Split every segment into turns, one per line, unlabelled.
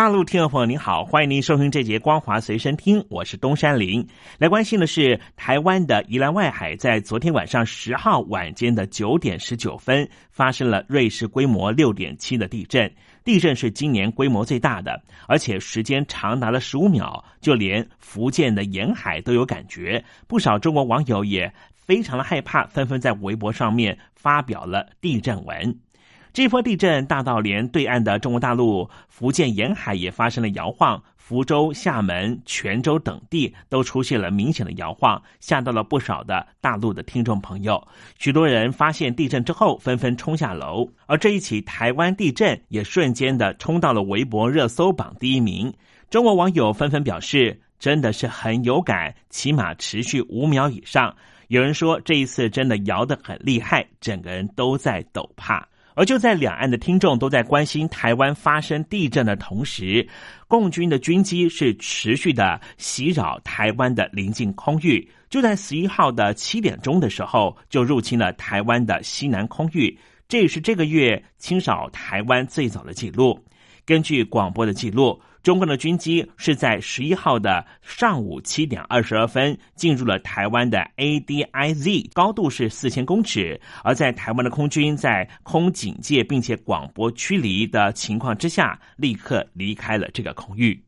大陆听众朋友您好，欢迎您收听这节光华随身听，我是东山林。来关心的是台湾的宜兰外海，在昨天晚上十号晚间的九点十九分，发生了瑞士规模六点七的地震。地震是今年规模最大的，而且时间长达了十五秒，就连福建的沿海都有感觉。不少中国网友也非常的害怕，纷纷在微博上面发表了地震文。这波地震大到连对岸的中国大陆福建沿海也发生了摇晃，福州、厦门、泉州等地都出现了明显的摇晃，吓到了不少的大陆的听众朋友。许多人发现地震之后，纷纷冲下楼，而这一起台湾地震也瞬间的冲到了微博热搜榜第一名。中国网友纷纷表示，真的是很有感，起码持续五秒以上。有人说这一次真的摇得很厉害，整个人都在抖怕。而就在两岸的听众都在关心台湾发生地震的同时，共军的军机是持续的袭扰台湾的临近空域。就在十一号的七点钟的时候，就入侵了台湾的西南空域，这也是这个月清扫台湾最早的记录。根据广播的记录。中共的军机是在十一号的上午七点二十二分进入了台湾的 ADIZ，高度是四千公尺。而在台湾的空军在空警戒并且广播驱离的情况之下，立刻离开了这个空域。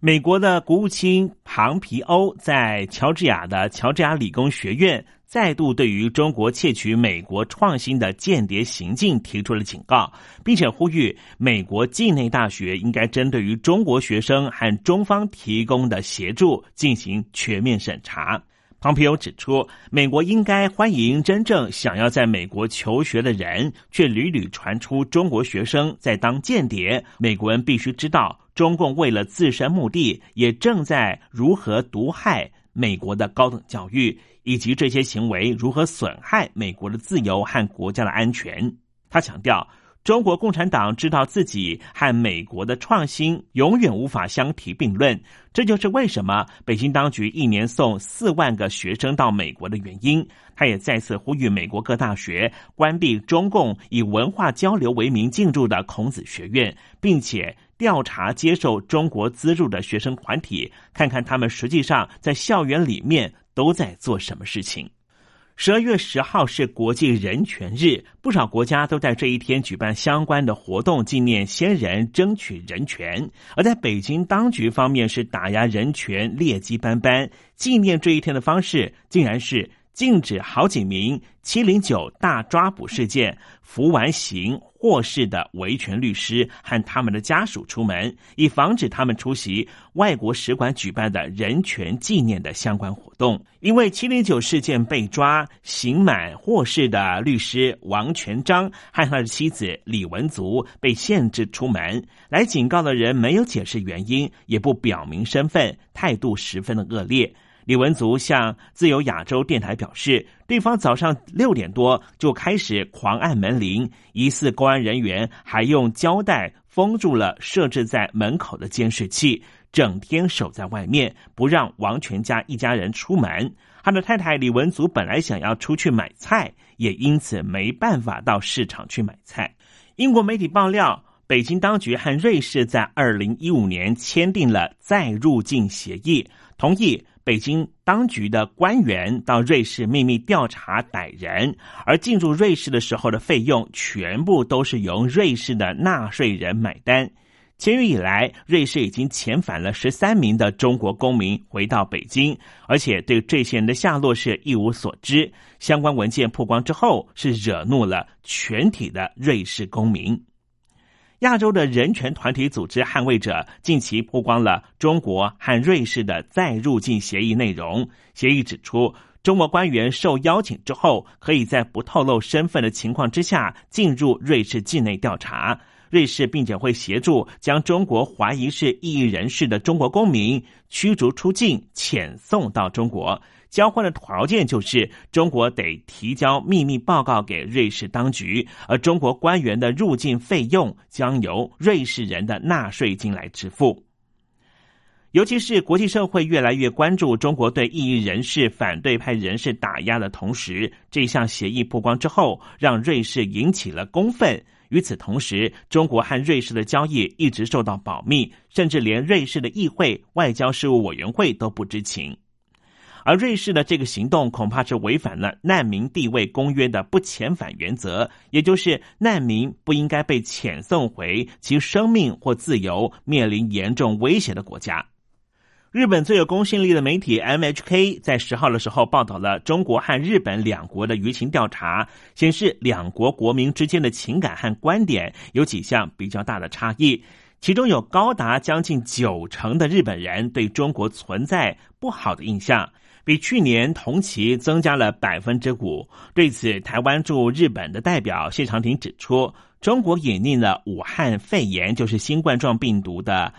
美国的国务卿庞皮欧在乔治亚的乔治亚理工学院。再度对于中国窃取美国创新的间谍行径提出了警告，并且呼吁美国境内大学应该针对于中国学生和中方提供的协助进行全面审查。庞皮欧指出，美国应该欢迎真正想要在美国求学的人，却屡屡传出中国学生在当间谍。美国人必须知道，中共为了自身目的，也正在如何毒害美国的高等教育。以及这些行为如何损害美国的自由和国家的安全？他强调，中国共产党知道自己和美国的创新永远无法相提并论，这就是为什么北京当局一年送四万个学生到美国的原因。他也再次呼吁美国各大学关闭中共以文化交流为名进驻的孔子学院，并且调查接受中国资助的学生团体，看看他们实际上在校园里面。都在做什么事情？十二月十号是国际人权日，不少国家都在这一天举办相关的活动，纪念先人，争取人权。而在北京当局方面是打压人权，劣迹斑斑。纪念这一天的方式，竟然是。禁止好几名“七零九大抓捕事件”服完刑获释的维权律师和他们的家属出门，以防止他们出席外国使馆举办的人权纪念的相关活动。因为“七零九事件”被抓、刑满获释的律师王全章和他的妻子李文足被限制出门，来警告的人没有解释原因，也不表明身份，态度十分的恶劣。李文足向自由亚洲电台表示，对方早上六点多就开始狂按门铃，疑似公安人员还用胶带封住了设置在门口的监视器，整天守在外面，不让王全家一家人出门。他的太太李文足本来想要出去买菜，也因此没办法到市场去买菜。英国媒体爆料，北京当局和瑞士在二零一五年签订了再入境协议，同意。北京当局的官员到瑞士秘密调查歹人，而进入瑞士的时候的费用全部都是由瑞士的纳税人买单。签约以来，瑞士已经遣返了十三名的中国公民回到北京，而且对这些人的下落是一无所知。相关文件曝光之后，是惹怒了全体的瑞士公民。亚洲的人权团体组织捍卫者近期曝光了中国和瑞士的再入境协议内容。协议指出，中国官员受邀请之后，可以在不透露身份的情况之下进入瑞士境内调查。瑞士并且会协助将中国怀疑是异议人士的中国公民驱逐出境、遣送到中国。交换的条件就是中国得提交秘密报告给瑞士当局，而中国官员的入境费用将由瑞士人的纳税金来支付。尤其是国际社会越来越关注中国对异议人士、反对派人士打压的同时，这项协议曝光之后，让瑞士引起了公愤。与此同时，中国和瑞士的交易一直受到保密，甚至连瑞士的议会外交事务委员会都不知情。而瑞士的这个行动恐怕是违反了难民地位公约的不遣返原则，也就是难民不应该被遣送回其生命或自由面临严重威胁的国家。日本最有公信力的媒体 MHK 在十号的时候报道了中国和日本两国的舆情调查，显示两国国民之间的情感和观点有几项比较大的差异，其中有高达将近九成的日本人对中国存在不好的印象，比去年同期增加了百分之五。对此，台湾驻日本的代表谢长廷指出，中国引进了武汉肺炎，就是新冠状病毒的。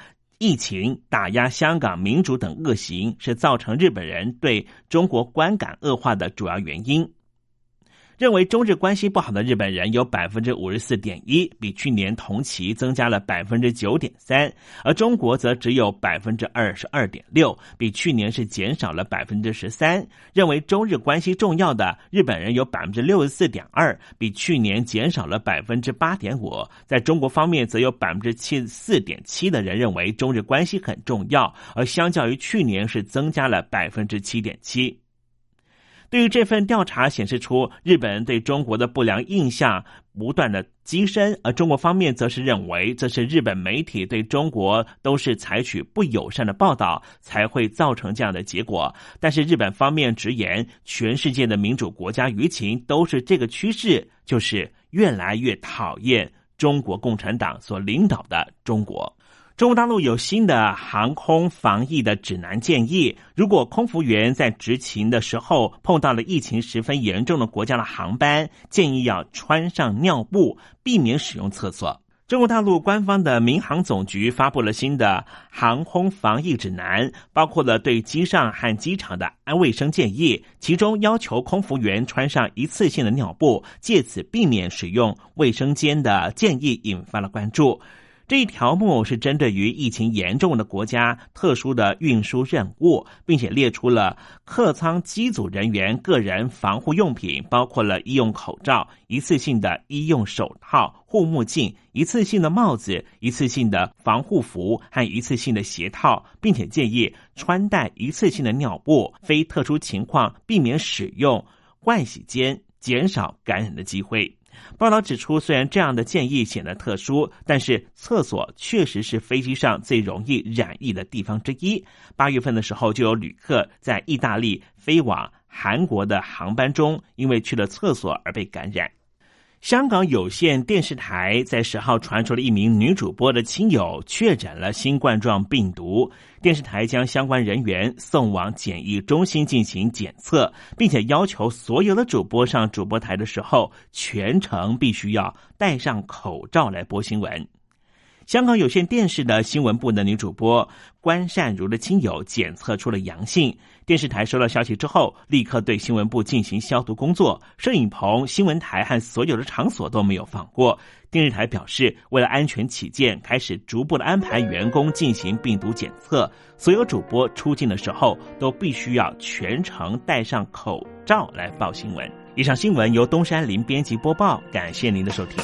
疫情打压香港民主等恶行，是造成日本人对中国观感恶化的主要原因。认为中日关系不好的日本人有百分之五十四点一，比去年同期增加了百分之九点三，而中国则只有百分之二十二点六，比去年是减少了百分之十三。认为中日关系重要的日本人有百分之六十四点二，比去年减少了百分之八点五。在中国方面，则有百分之七十四点七的人认为中日关系很重要，而相较于去年是增加了百分之七点七。对于这份调查显示出，日本人对中国的不良印象不断的激深，而中国方面则是认为这是日本媒体对中国都是采取不友善的报道，才会造成这样的结果。但是日本方面直言，全世界的民主国家舆情都是这个趋势，就是越来越讨厌中国共产党所领导的中国。中国大陆有新的航空防疫的指南建议，如果空服员在执勤的时候碰到了疫情十分严重的国家的航班，建议要穿上尿布，避免使用厕所。中国大陆官方的民航总局发布了新的航空防疫指南，包括了对机上和机场的安卫生建议，其中要求空服员穿上一次性的尿布，借此避免使用卫生间的建议，引发了关注。这一条目是针对于疫情严重的国家特殊的运输任务，并且列出了客舱机组人员个人防护用品，包括了医用口罩、一次性的医用手套、护目镜、一次性的帽子、一次性的防护服和一次性的鞋套，并且建议穿戴一次性的尿布，非特殊情况避免使用盥洗间，减少感染的机会。报道指出，虽然这样的建议显得特殊，但是厕所确实是飞机上最容易染疫的地方之一。八月份的时候，就有旅客在意大利飞往韩国的航班中，因为去了厕所而被感染。香港有线电视台在十号传出了一名女主播的亲友确诊了新冠状病毒，电视台将相关人员送往检疫中心进行检测，并且要求所有的主播上主播台的时候全程必须要戴上口罩来播新闻。香港有线电视的新闻部的女主播关善如的亲友检测出了阳性，电视台收到消息之后，立刻对新闻部进行消毒工作，摄影棚、新闻台和所有的场所都没有放过。电视台表示，为了安全起见，开始逐步的安排员工进行病毒检测，所有主播出境的时候都必须要全程戴上口罩来报新闻。以上新闻由东山林编辑播报，感谢您的收听。